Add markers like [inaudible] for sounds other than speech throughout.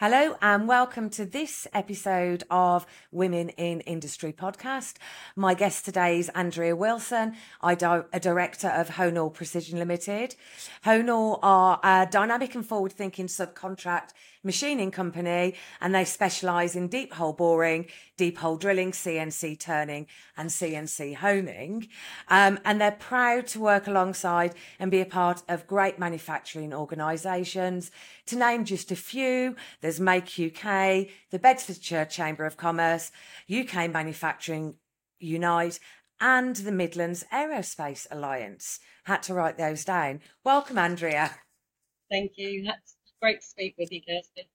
Hello and welcome to this episode of Women in Industry podcast. My guest today is Andrea Wilson, I do- a director of Hone-All Precision Limited. Hone-All are a dynamic and forward thinking subcontract machining company and they specialise in deep hole boring, deep hole drilling, CNC turning and CNC honing. Um, and they're proud to work alongside and be a part of great manufacturing organisations. To name just a few, there's Make UK, the Bedfordshire Chamber of Commerce, UK Manufacturing Unite, and the Midlands Aerospace Alliance. Had to write those down. Welcome, Andrea. Thank you. That's great to speak with you, Kirsty.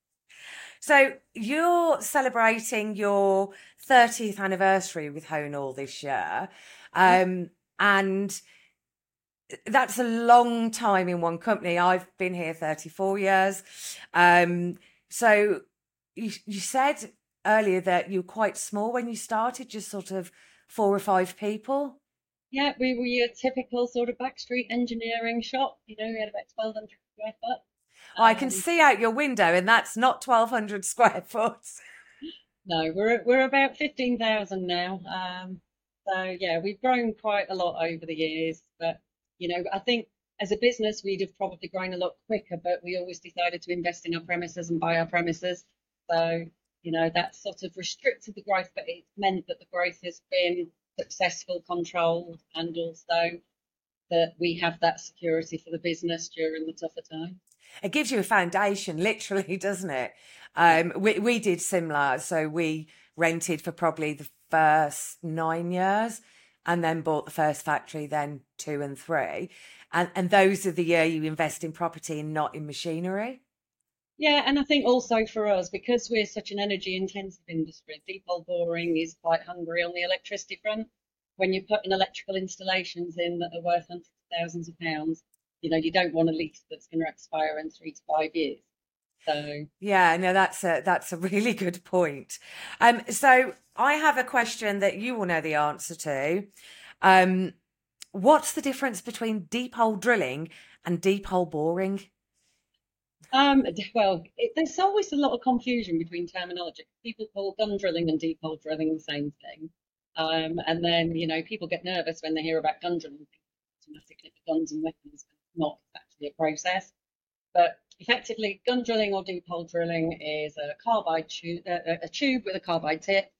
So you're celebrating your 30th anniversary with Hone-All this year. Um, and that's a long time in one company. I've been here 34 years. Um, so you, you said earlier that you were quite small when you started, just sort of four or five people. Yeah, we were your typical sort of backstreet engineering shop. You know, we had about 1,200 square foot. I can see out your window, and that's not 1,200 square [laughs] foot. No, we're we're about 15,000 now. Um, so yeah, we've grown quite a lot over the years. But you know, I think as a business, we'd have probably grown a lot quicker, but we always decided to invest in our premises and buy our premises. So you know, that sort of restricted the growth, but it meant that the growth has been successful, controlled, and also that we have that security for the business during the tougher times. It gives you a foundation, [laughs] literally, doesn't it? Um, we we did similar, so we rented for probably the first nine years, and then bought the first factory, then two and three, and and those are the year you invest in property and not in machinery. Yeah, and I think also for us, because we're such an energy intensive industry, deep hole boring is quite hungry on the electricity front. When you're putting electrical installations in that are worth hundreds of thousands of pounds, you know, you don't want a lease that's going to expire in three to five years. So yeah, no, that's a that's a really [laughs] good point. Um, so I have a question that you will know the answer to. Um, what's the difference between deep hole drilling and deep hole boring? Um, well, it, there's always a lot of confusion between terminology. People call gun drilling and deep hole drilling the same thing. Um, and then, you know, people get nervous when they hear about gun drilling, automatically guns and weapons, not actually a process. But effectively, gun drilling or deep hole drilling is a carbide tube, a, a tube with a carbide tip.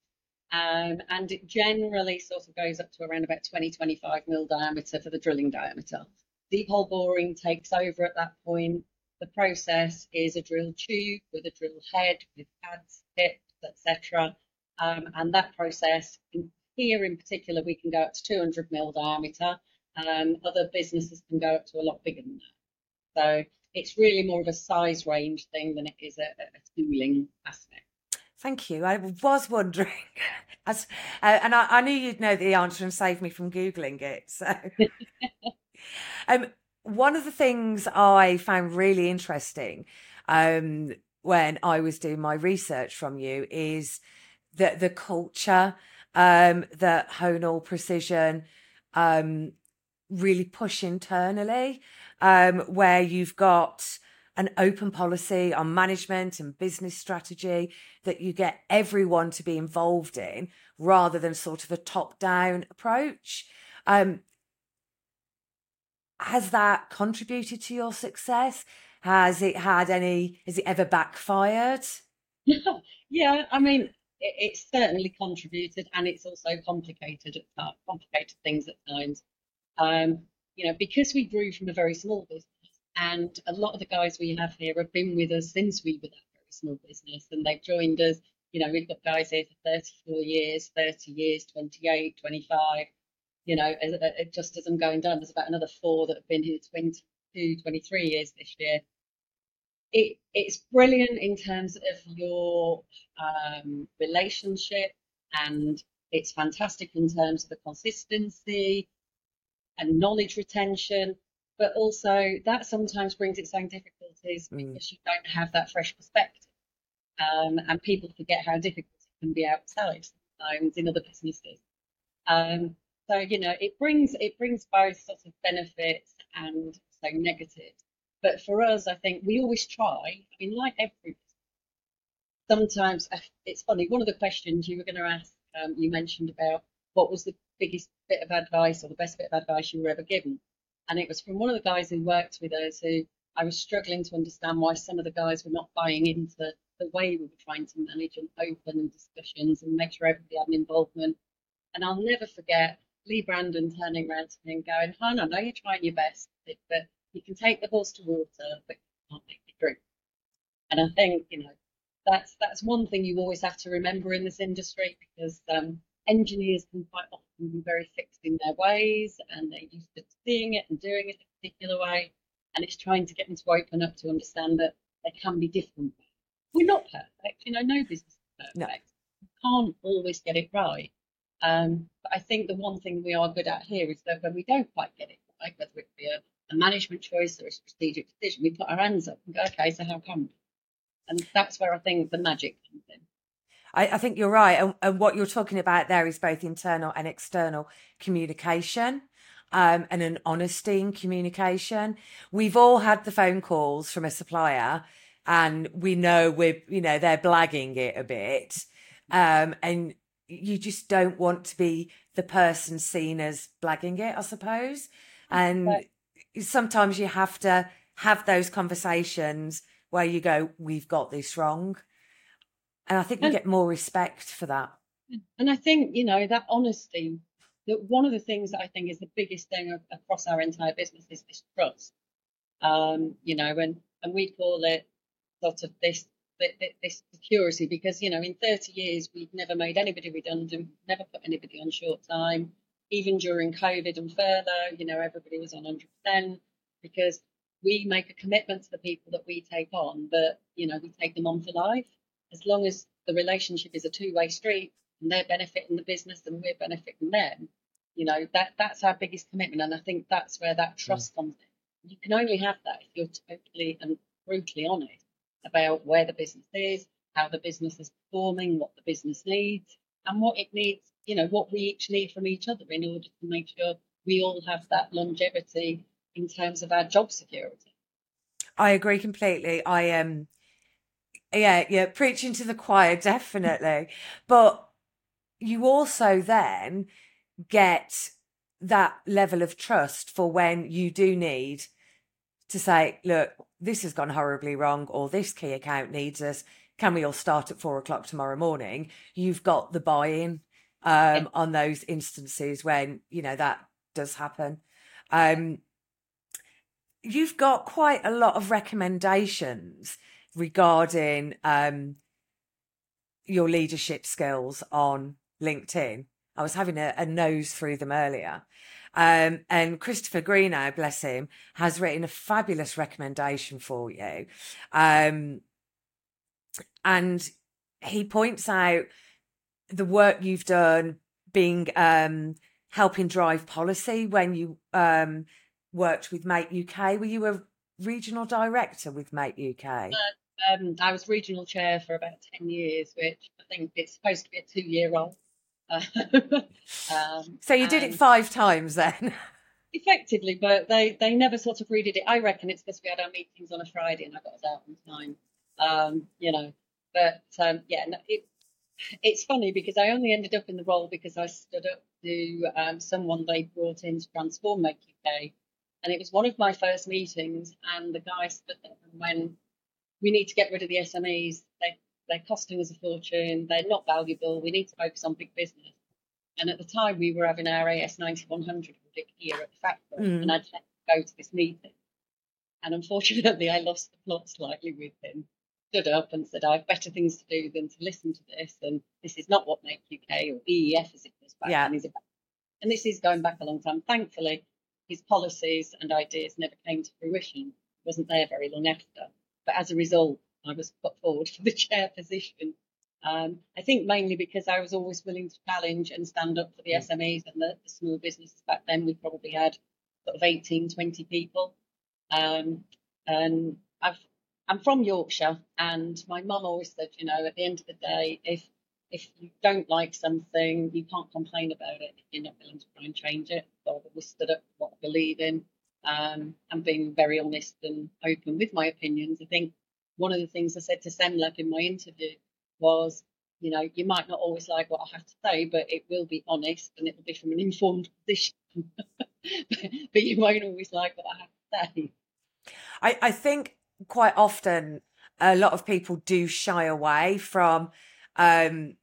Um, and it generally sort of goes up to around about 20, 25 mil diameter for the drilling diameter. Deep hole boring takes over at that point. The process is a drill tube with a drill head with pads, tips, etc. Um, and that process, here in particular, we can go up to 200 mil diameter. Um, other businesses can go up to a lot bigger than that. So it's really more of a size range thing than it is a, a tooling aspect. Thank you. I was wondering, [laughs] As, uh, and I, I, knew you'd know the answer and save me from googling it. So, [laughs] um, one of the things I found really interesting um, when I was doing my research from you is that the culture um, that Hone-All Precision um, really push internally, um, where you've got an open policy on management and business strategy that you get everyone to be involved in rather than sort of a top down approach. Um, has that contributed to your success? Has it had any, has it ever backfired? [laughs] yeah, I mean, it, it's certainly contributed and it's also complicated at times, complicated things at times. Um, you know, because we grew from a very small business, and a lot of the guys we have here have been with us since we were that very small business, and they've joined us. You know, we've got guys here for 34 years, 30 years, 28, 25. You know, just as I'm going down, there's about another four that have been here 22, 23 years this year. It, it's brilliant in terms of your um, relationship and it's fantastic in terms of the consistency and knowledge retention, but also that sometimes brings its own difficulties mm. because you don't have that fresh perspective. Um, and people forget how difficult it can be outside sometimes in other businesses. Um, so you know, it brings it brings both sort of benefits and so negatives. But for us, I think we always try. I mean, like every sometimes uh, it's funny. One of the questions you were going to ask, um, you mentioned about what was the biggest bit of advice or the best bit of advice you were ever given, and it was from one of the guys who worked with us who I was struggling to understand why some of the guys were not buying into the way we were trying to manage and open and discussions and make sure everybody had an involvement. And I'll never forget Lee Brandon turning around to me and going, Hon, I know you're trying your best, but you can take the horse to water, but you can't make it drink. And I think, you know, that's that's one thing you always have to remember in this industry because um, engineers can quite often be very fixed in their ways and they're used to seeing it and doing it a particular way. And it's trying to get them to open up to understand that they can be different. We're not perfect, you know, no business is perfect. No. You can't always get it right. Um, but I think the one thing we are good at here is that when we don't quite get it right, whether it be a, a management choice or a strategic decision, we put our hands up and go, okay, so how come? And that's where I think the magic comes in. I, I think you're right. And, and, what you're talking about there is both internal and external communication. Um, and an honesty in communication. We've all had the phone calls from a supplier and we know we're, you know, they're blagging it a bit. Um, and you just don't want to be the person seen as blagging it, I suppose. And right. sometimes you have to have those conversations where you go, we've got this wrong. And I think you get more respect for that. And I think, you know, that honesty, that one of the things that I think is the biggest thing across our entire business is this trust. Um, you know, and, and we call it sort of this this security because you know in 30 years we've never made anybody redundant never put anybody on short time even during covid and further you know everybody was on 100% because we make a commitment to the people that we take on that you know we take them on for life as long as the relationship is a two-way street and they're benefiting the business and we're benefiting them you know that that's our biggest commitment and i think that's where that trust mm. comes in you can only have that if you're totally and brutally honest about where the business is, how the business is performing, what the business needs, and what it needs, you know, what we each need from each other in order to make sure we all have that longevity in terms of our job security. I agree completely. I am, um, yeah, yeah, preaching to the choir, definitely. but you also then get that level of trust for when you do need to say, look, this has gone horribly wrong, or this key account needs us. Can we all start at four o'clock tomorrow morning? You've got the buy in um, on those instances when, you know, that does happen. Um, you've got quite a lot of recommendations regarding um, your leadership skills on LinkedIn. I was having a, a nose through them earlier. Um, and Christopher Greenow, bless him, has written a fabulous recommendation for you. Um, and he points out the work you've done being um, helping drive policy when you um, worked with Make UK. Were you a regional director with Make UK? Uh, um, I was regional chair for about 10 years, which I think it's supposed to be a two year role. [laughs] um, so you did it five times then? [laughs] effectively, but they, they never sort of redid it. I reckon it's because we had our meetings on a Friday and I got us out on time. Um, you know, but um, yeah, no, it, it's funny because I only ended up in the role because I stood up to um, someone they brought in to transform Make UK. And it was one of my first meetings, and the guy stood there and went, We need to get rid of the SMEs. They, they're costing us a fortune. They're not valuable. We need to focus on big business. And at the time, we were having our AS 9100 audit here at the factory, mm. and I'd go to this meeting. And unfortunately, I lost the plot slightly with him. Stood up and said, I have better things to do than to listen to this. And this is not what Make UK or EEF as it was back yeah. then is about. And this is going back a long time. Thankfully, his policies and ideas never came to fruition. wasn't there very long after. But as a result, I was put forward for the [laughs] chair position. Um, I think mainly because I was always willing to challenge and stand up for the. SMEs and the, the small businesses. Back then, we probably had sort of 18, 20 people. Um, and I've, I'm from Yorkshire, and my mum always said, you know, at the end of the day, if if you don't like something, you can't complain about it if you're not willing to try and change it. So I've always stood up for what I believe in um, and being very honest and open with my opinions. I think one of the things I said to Semlep in my interview was, you know, you might not always like what I have to say, but it will be honest and it will be from an informed position. [laughs] but you won't always like what I have to say. I, I think quite often a lot of people do shy away from um,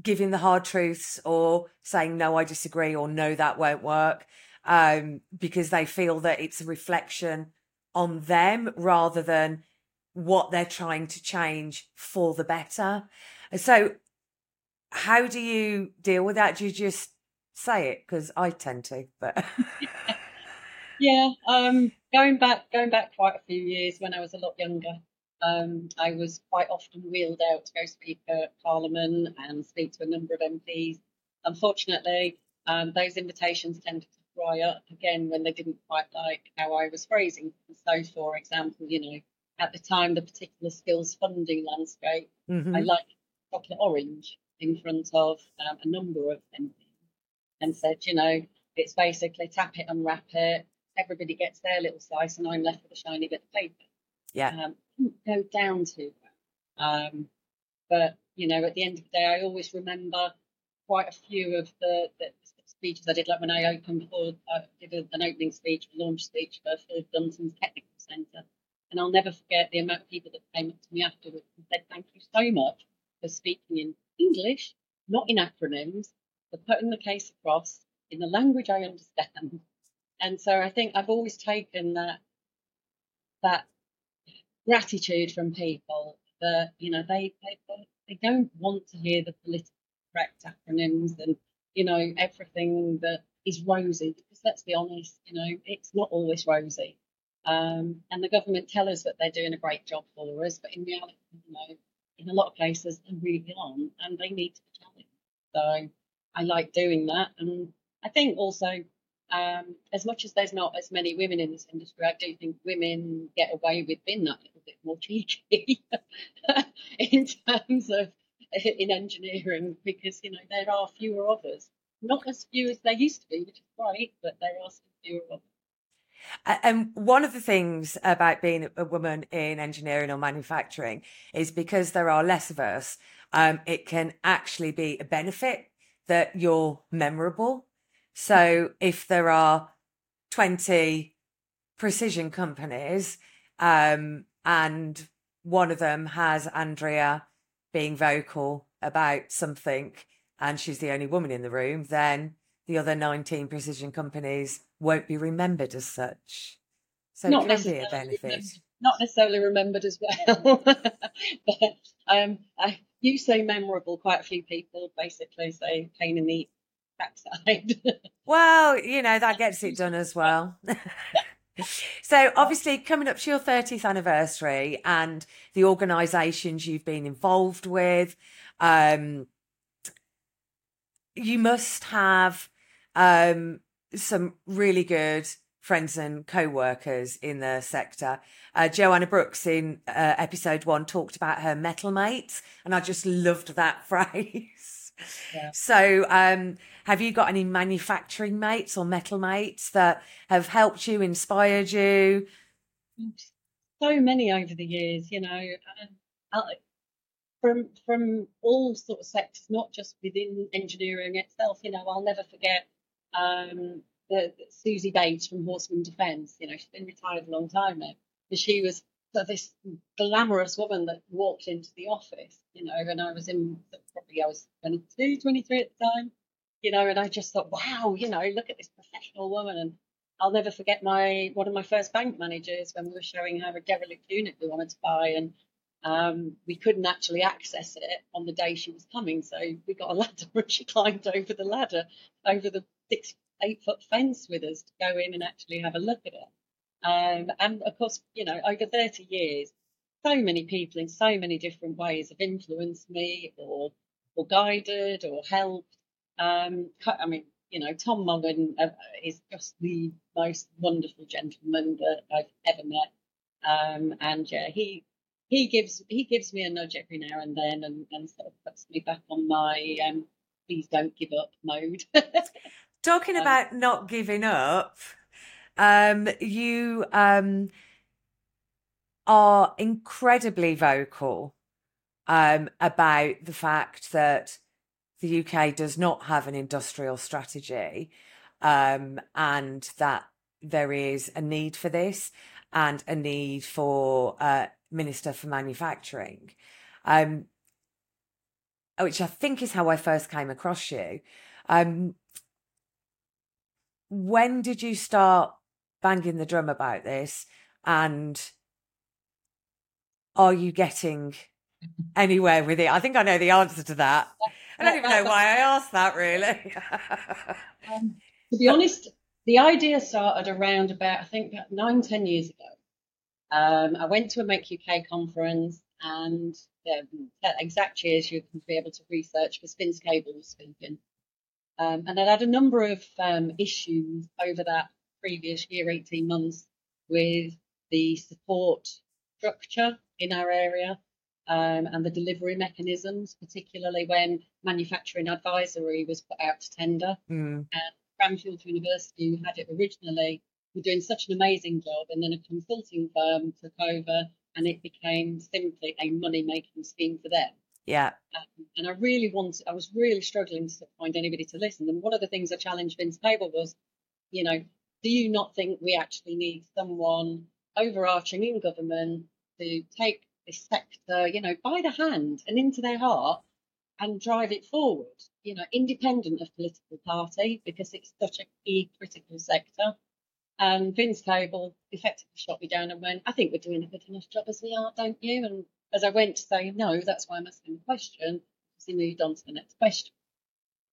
giving the hard truths or saying no i disagree or no that won't work um, because they feel that it's a reflection on them rather than what they're trying to change for the better. So how do you deal with that? Do you just say it? Because i tend to but [laughs] yeah um going back going back quite a few years when i was a lot younger um, I was quite often wheeled out to go speak at Parliament and speak to a number of MPs. Unfortunately, um, those invitations tended to dry up again when they didn't quite like how I was phrasing. So, for example, you know, at the time, the particular skills funding landscape, mm-hmm. I like chocolate orange in front of um, a number of MPs and said, you know, it's basically tap it, unwrap it, everybody gets their little slice, and I'm left with a shiny bit of paper. Yeah. Um, go down to Um, but you know, at the end of the day, I always remember quite a few of the, the speeches I did, like when I opened for, I did an opening speech, a launch speech for Phil Dunton's Technical Centre. And I'll never forget the amount of people that came up to me afterwards and said, Thank you so much for speaking in English, not in acronyms, for putting the case across in the language I understand. And so I think I've always taken that that gratitude from people that you know they they, they don't want to hear the politically correct acronyms and you know everything that is rosy because let's be honest you know it's not always rosy. Um, and the government tell us that they're doing a great job for us but in reality you know in a lot of places they really aren't and they need to be challenged so i like doing that and i think also um, as much as there's not as many women in this industry, I do think women get away with being that little bit more cheeky [laughs] in terms of [laughs] in engineering because you know there are fewer of us, not as few as there used to be, which is great, but there are still fewer of us. And one of the things about being a woman in engineering or manufacturing is because there are less of us, um, it can actually be a benefit that you're memorable so if there are 20 precision companies um, and one of them has Andrea being vocal about something and she's the only woman in the room, then the other 19 precision companies won't be remembered as such. So not it can be a benefit. Not necessarily remembered as well. [laughs] but um, I, you say memorable, quite a few people basically say pain in the backside. [laughs] well, you know, that gets it done as well. [laughs] so obviously coming up to your 30th anniversary and the organisations you've been involved with, um, you must have um, some really good friends and co-workers in the sector. Uh, Joanna Brooks in uh, episode one talked about her metal mates, and I just loved that [laughs] phrase. Yeah. So, um, have you got any manufacturing mates or metal mates that have helped you, inspired you? So many over the years, you know, from from all sort of sectors, not just within engineering itself. You know, I'll never forget um, the, the Susie Bates from Horstman Defence. You know, she's been retired a long time now, but she was so this glamorous woman that walked into the office, you know, and I was in probably I was 22, 23 at the time, you know, and I just thought, wow, you know, look at this professional woman. And I'll never forget my one of my first bank managers when we were showing her a derelict unit we wanted to buy, and um, we couldn't actually access it on the day she was coming, so we got a ladder [laughs] and she climbed over the ladder over the six eight foot fence with us to go in and actually have a look at it. Um, and of course, you know, over 30 years, so many people in so many different ways have influenced me or or guided or helped. Um, I mean, you know, Tom Mullen uh, is just the most wonderful gentleman that I've ever met. Um, and yeah, he he gives he gives me a nudge every now and then and, and sort of puts me back on my um, please don't give up mode. [laughs] Talking um, about not giving up, um, you um, are incredibly vocal um, about the fact that the UK does not have an industrial strategy um, and that there is a need for this and a need for a Minister for Manufacturing, um, which I think is how I first came across you. Um, when did you start banging the drum about this? And are you getting anywhere with it? I think I know the answer to that. I don't even know why I asked that really. [laughs] um, to be honest, the idea started around about, I think, about nine, ten years ago. Um, I went to a Make UK conference and um, exact years you can be able to research because Vince Cable was speaking. Um, and I'd had a number of um, issues over that previous year, 18 months, with the support structure in our area um, and the delivery mechanisms, particularly when manufacturing advisory was put out to tender. Mm. And Cranfield University, who had it originally, were doing such an amazing job, and then a consulting firm took over, and it became simply a money making scheme for them. Yeah. Um, and I really wanted, I was really struggling to find anybody to listen. And one of the things I challenged Vince Cable was, you know, do you not think we actually need someone overarching in government to take this sector, you know, by the hand and into their heart and drive it forward, you know, independent of political party, because it's such a key critical sector. And Vince Cable effectively shot me down and went, I think we're doing a good enough job as we are, don't you? And as I went to say no, that's why I'm asking the question, he moved on to the next question.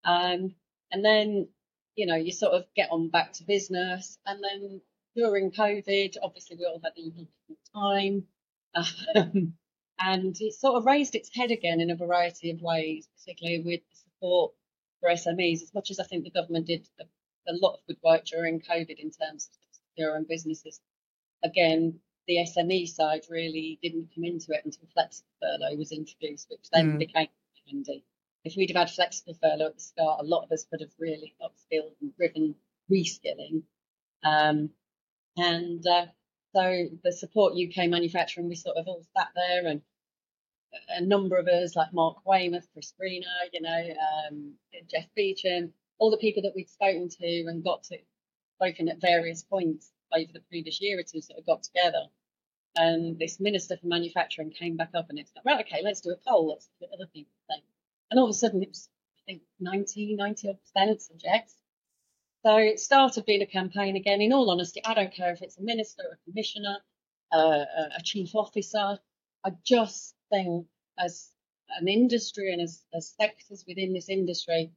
Um, and then, you know, you sort of get on back to business. And then during COVID, obviously we all had a difficult time. Um, and it sort of raised its head again in a variety of ways, particularly with the support for SMEs, as much as I think the government did a, a lot of good work during COVID in terms of their own businesses. Again, the SME side really didn't come into it until flexible furlough was introduced, which then mm. became handy. If we'd have had flexible furlough at the start, a lot of us would have really upskilled and driven reskilling. Um, and uh, so the support UK manufacturing, we sort of all sat there and a number of us, like Mark Weymouth, Chris Greener, you know, um, Jeff Beecham, all the people that we'd spoken to and got to spoken at various points over the previous year or two sort of got together. And this minister for manufacturing came back up and it's like, right, okay, let's do a poll. Let's see what other people think. And all of a sudden it was, I think, 90, 90 percent suggest. So it started being a campaign again. In all honesty, I don't care if it's a minister, a commissioner, uh, a chief officer. I just think as an industry and as, as sectors within this industry,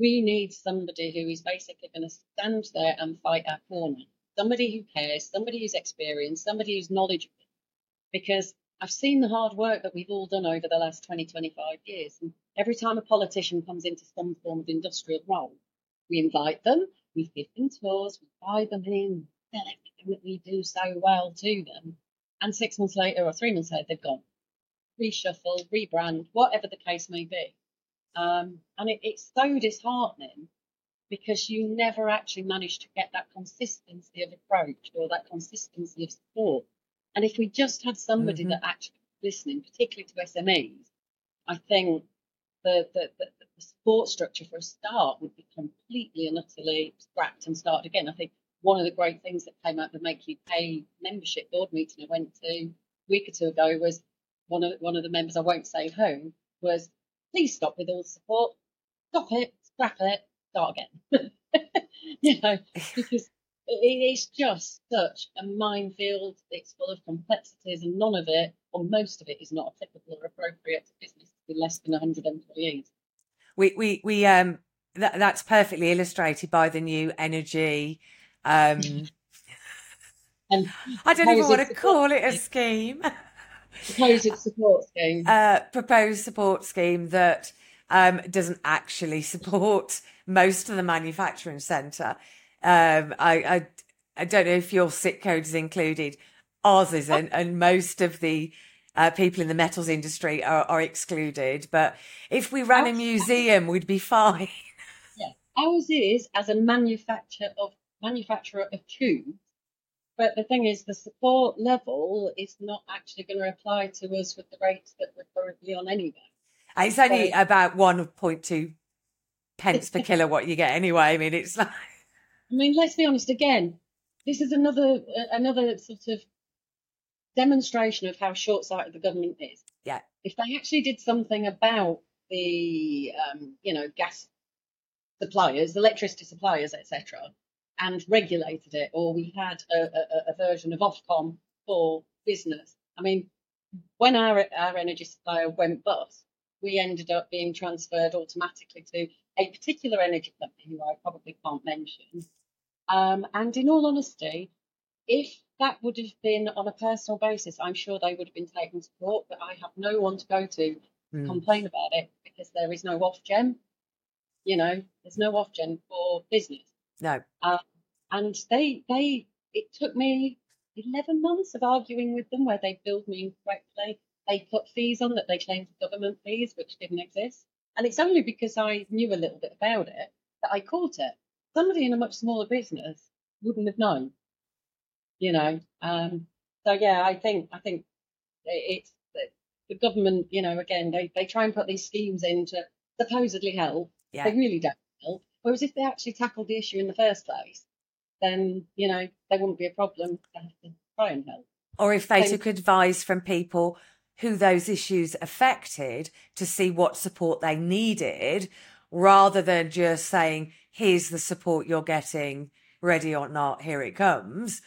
we need somebody who is basically going to stand there and fight our corner somebody who cares, somebody who's experienced, somebody who's knowledgeable. Because I've seen the hard work that we've all done over the last 20, 25 years. And every time a politician comes into some form of industrial role, we invite them, we give them tours, we buy them in, sell everything that we do so well to them. And six months later or three months later, they've gone. Reshuffle, rebrand, whatever the case may be. Um, and it, it's so disheartening because you never actually manage to get that consistency of approach or that consistency of support. And if we just had somebody mm-hmm. that actually listening, particularly to SMEs, I think the, the, the, the, support structure for a start would be completely and utterly scrapped and started again. I think one of the great things that came out of the Make UK membership board meeting I went to a week or two ago was one of one of the members, I won't say who, was please stop with all the support, stop it, scrap it, start again. [laughs] you know, because it's just such a minefield. It's full of complexities, and none of it, or most of it, is not applicable or appropriate to businesses with less than 100 employees. We we we um that that's perfectly illustrated by the new energy. Um, [laughs] and I don't even want to call it a scheme. Proposed support scheme. [laughs] Uh, proposed support scheme that um, doesn't actually support most of the manufacturing centre. Um, I, I, I don't know if your SIC code is included. Ours isn't, and most of the uh, people in the metals industry are, are excluded. But if we ran a museum, we'd be fine. Yeah, ours is as a manufacturer of manufacturer of tubes. But the thing is, the support level is not actually going to apply to us with the rates that we're currently on anyway. It's only so, about 1.2 pence per [laughs] kilowatt you get anyway. I mean, it's like. I mean, let's be honest again. This is another another sort of demonstration of how short-sighted the government is. Yeah. If they actually did something about the, um, you know, gas suppliers, electricity suppliers, etc., and regulated it, or we had a, a, a, version of Ofcom for business. I mean, when our our energy supplier went bust, we ended up being transferred automatically to a particular energy company who I probably can't mention. Um, and in all honesty, if that would have been on a personal basis, I'm sure they would have been taken to court, but I have no one to go to mm. complain about it because there is no Ofgem. You know, there's no Ofgem for business. No. Uh, and they, they, it took me 11 months of arguing with them where they billed me incorrectly. They put fees on that they claimed government fees, which didn't exist. And it's only because I knew a little bit about it that I caught it. Somebody in a much smaller business wouldn't have known you know. Um, so yeah, I think I think it's the government, you know, again they they try and put these schemes in to supposedly help. Yeah. They really don't help. Whereas if they actually tackled the issue in the first place, then you know there wouldn't be a problem to try and help. Or if they so, took advice from people who those issues affected to see what support they needed, rather than just saying, "Here's the support you're getting, ready or not, here it comes."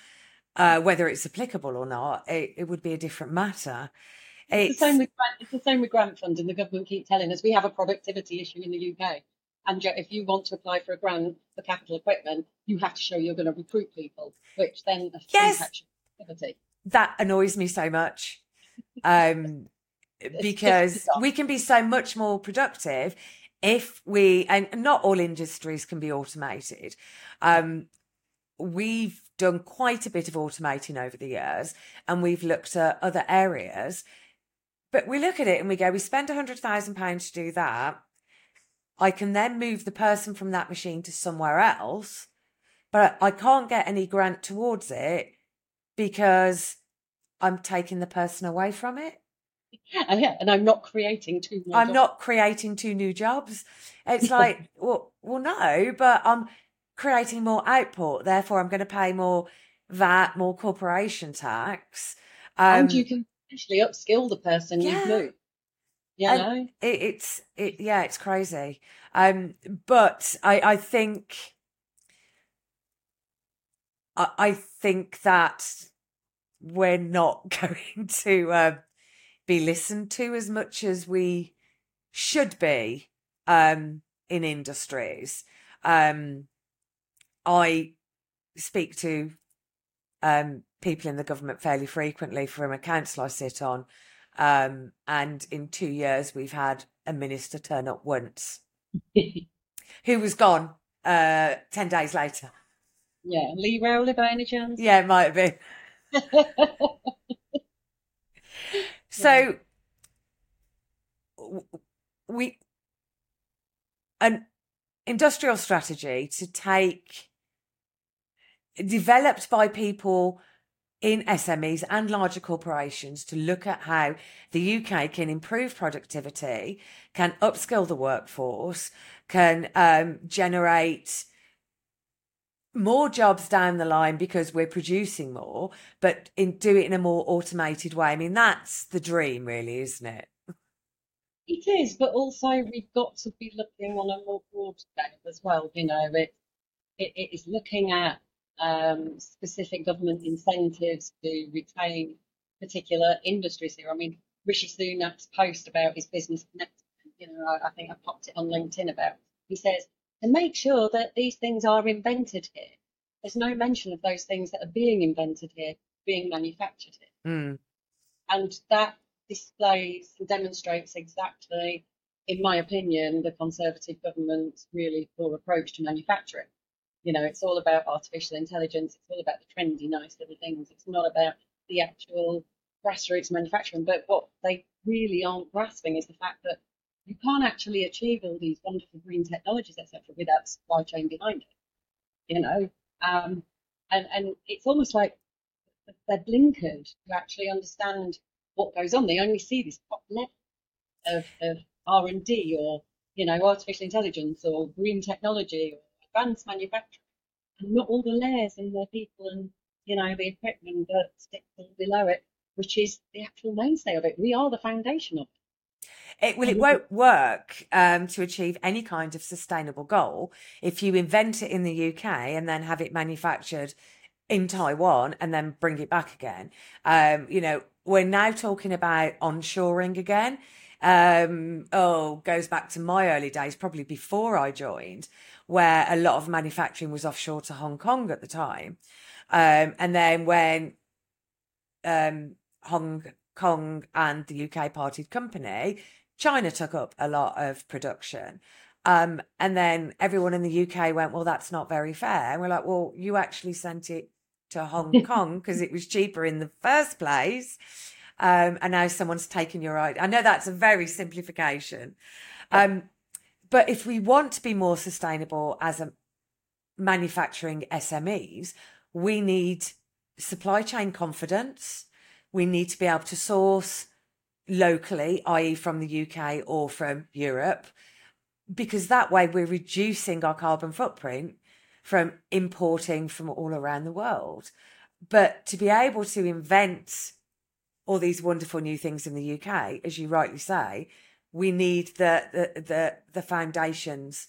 Uh, whether it's applicable or not, it, it would be a different matter. It's, it's, the same with it's the same with grant funding. The government keep telling us we have a productivity issue in the UK, and if you want to apply for a grant for capital equipment, you have to show you're going to recruit people, which then yes, productivity. That annoys me so much. Um, [laughs] because we can be so much more productive if we and not all industries can be automated um, we've done quite a bit of automating over the years and we've looked at other areas. But we look at it and we go, we spend £100,000 to do that. I can then move the person from that machine to somewhere else, but I can't get any grant towards it because I'm taking the person away from it. And yeah, and I'm not creating two. I'm jobs. not creating two new jobs. It's like, well, well, no, but I'm creating more output. Therefore, I'm going to pay more VAT, more corporation tax. Um, and you can actually upskill the person yeah. you've moved. You know? It, it's it, yeah, it's crazy. Um, but I, I think I, I think that we're not [laughs] going to uh, be listened to as much as we should be um, in industries. Um, I speak to um, people in the government fairly frequently from a council I sit on. Um, and in two years, we've had a minister turn up once [laughs] who was gone uh, 10 days later. Yeah, Lee Rowley by any chance? Yeah, it might have been. [laughs] so we an industrial strategy to take developed by people in SMEs and larger corporations to look at how the UK can improve productivity, can upskill the workforce, can um, generate more jobs down the line because we're producing more, but in do it in a more automated way. I mean, that's the dream, really, isn't it? It is, but also we've got to be looking on a more broad scale as well. You know, it, it, it is looking at um, specific government incentives to retain particular industries here. I mean, Rishi Sunak's post about his business connect, you know, I, I think I popped it on LinkedIn about. He says to make sure that these things are invented here. There's no mention of those things that are being invented here, being manufactured here, mm. and that displays and demonstrates exactly, in my opinion, the Conservative government's really poor approach to manufacturing. You know, it's all about artificial intelligence. It's all about the trendy, nice little things. It's not about the actual grassroots manufacturing. But what they really aren't grasping is the fact that you can't actually achieve all these wonderful green technologies, etc., without supply chain behind it. You know, um, and and it's almost like they're blinkered to actually understand what goes on. They only see this top level of, of R&D or, you know, artificial intelligence or green technology or advanced manufacturing, and not all the layers and the people and, you know, the equipment that sits below it, which is the actual mainstay of it. We are the foundation of it. It, well, it won't work um, to achieve any kind of sustainable goal if you invent it in the UK and then have it manufactured in Taiwan and then bring it back again. Um, you know, we're now talking about onshoring again. Um, oh, goes back to my early days, probably before I joined, where a lot of manufacturing was offshore to Hong Kong at the time. Um, and then when um, Hong Kong and the UK parted company, China took up a lot of production. Um, and then everyone in the UK went, well, that's not very fair. And we're like, well, you actually sent it to Hong [laughs] Kong because it was cheaper in the first place. Um, and now someone's taken your idea. I know that's a very simplification. Um, but if we want to be more sustainable as a manufacturing SMEs, we need supply chain confidence. We need to be able to source locally, i.e., from the UK or from Europe, because that way we're reducing our carbon footprint from importing from all around the world. But to be able to invent all these wonderful new things in the UK, as you rightly say, we need the the the, the foundations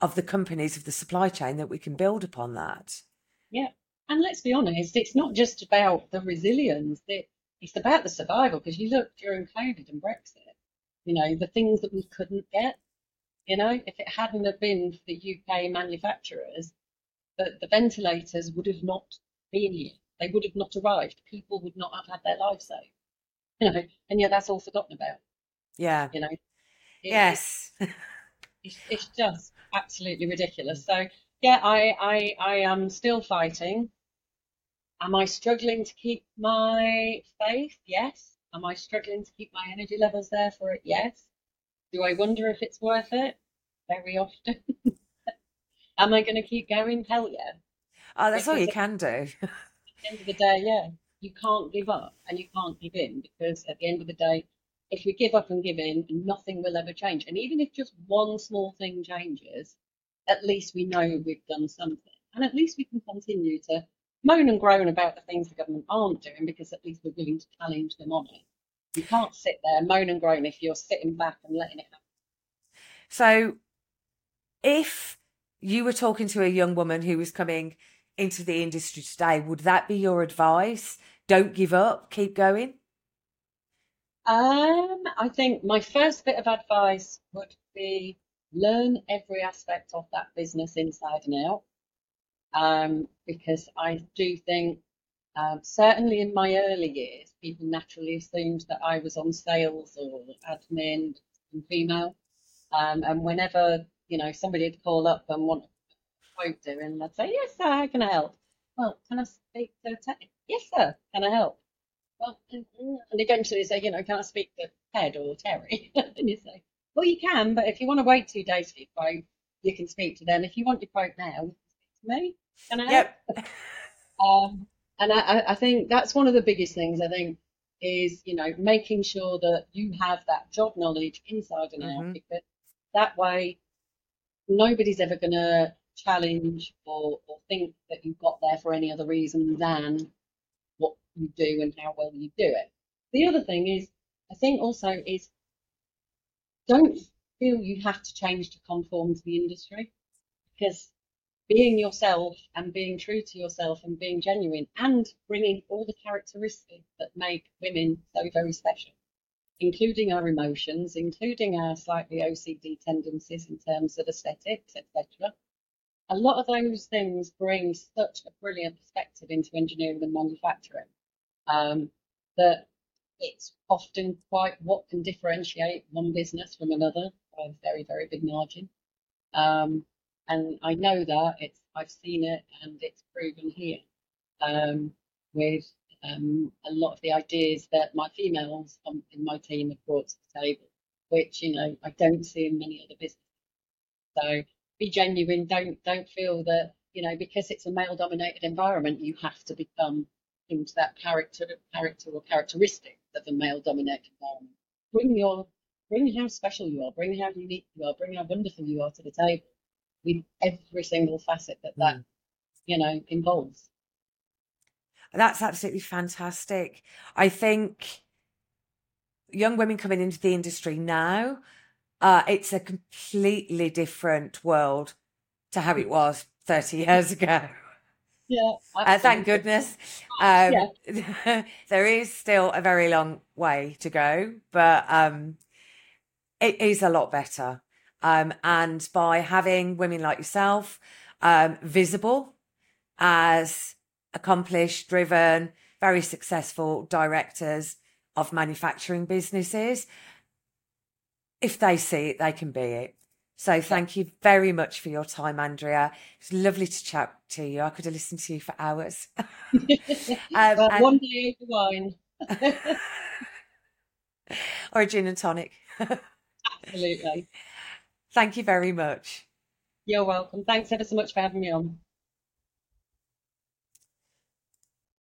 of the companies of the supply chain that we can build upon that. Yeah. And let's be honest, it's not just about the resilience, it's about the survival. Because you look during COVID and Brexit, you know, the things that we couldn't get, you know, if it hadn't have been for the UK manufacturers, the, the ventilators would have not been here. They would have not arrived. People would not have had their lives saved. You know, and yet that's all forgotten about. Yeah. You know. It, yes. [laughs] it's, it's just absolutely ridiculous. So yeah, I, I I am still fighting. Am I struggling to keep my faith? Yes. Am I struggling to keep my energy levels there for it? Yes. Do I wonder if it's worth it? Very often. [laughs] Am I going to keep going? Hell yeah. Oh, that's all you can do. at [laughs] the end of the day, yeah, you can't give up and you can't give in because at the end of the day, if we give up and give in, nothing will ever change. And even if just one small thing changes, at least we know we've done something. And at least we can continue to moan and groan about the things the government aren't doing because at least we're willing to challenge them on it. You can't sit there moan and groan if you're sitting back and letting it happen. So, if you were talking to a young woman who was coming into the industry today, would that be your advice? Don't give up, keep going. Um, I think my first bit of advice would be learn every aspect of that business inside and out. Um, because I do think, um, certainly in my early years, people naturally assumed that I was on sales or admin and female. Um, and whenever, you know, somebody would call up and want a quote doing, I'd say, yes, sir, how can I help? Well, can I speak to Ted? Yes, sir, can I help? Well, and eventually say, you know, can I speak to Ted or Terry? [laughs] and you say, well, you can, but if you want to wait two days for your quote, you can speak to them. If you want your quote now, speak to me. Can I Yep. [laughs] um, and I, I think that's one of the biggest things. I think is you know making sure that you have that job knowledge inside and out Mhm. because that way nobody's ever going to challenge or, or think that you've got there for any other reason than you do and how well you do it. The other thing is, I think also is don't feel you have to change to conform to the industry because being yourself and being true to yourself and being genuine and bringing all the characteristics that make women so very special, including our emotions, including our slightly OCD tendencies in terms of aesthetics, etc. A lot of those things bring such a brilliant perspective into engineering and manufacturing um, that it's often quite what can differentiate one business from another by a very, very big margin. Um, and I know that it's I've seen it and it's proven here um, with um, a lot of the ideas that my females in my team have brought to the table, which you know I don't see in many other businesses. So be genuine. Don't don't feel that you know because it's a male-dominated environment you have to become into that character, character or characteristic of a male-dominated environment. Bring your, bring how special you are, bring how unique you are, bring how wonderful you are to the table with every single facet that that, Mm. you know, involves. That's absolutely fantastic. I think young women coming into the industry now, uh, it's a completely different world to how it was 30 years ago. Yeah, Uh, thank goodness. Yeah. Um, [laughs] there is still a very long way to go, but um, it is a lot better. Um, and by having women like yourself um, visible as accomplished, driven, very successful directors of manufacturing businesses, if they see it, they can be it. So thank you very much for your time, Andrea. It's lovely to chat to you. I could have listened to you for hours. [laughs] [laughs] Um, Well, and- one day over wine. [laughs] or a gin and tonic. Absolutely. Thank you very much. You're welcome. Thanks ever so much for having me on.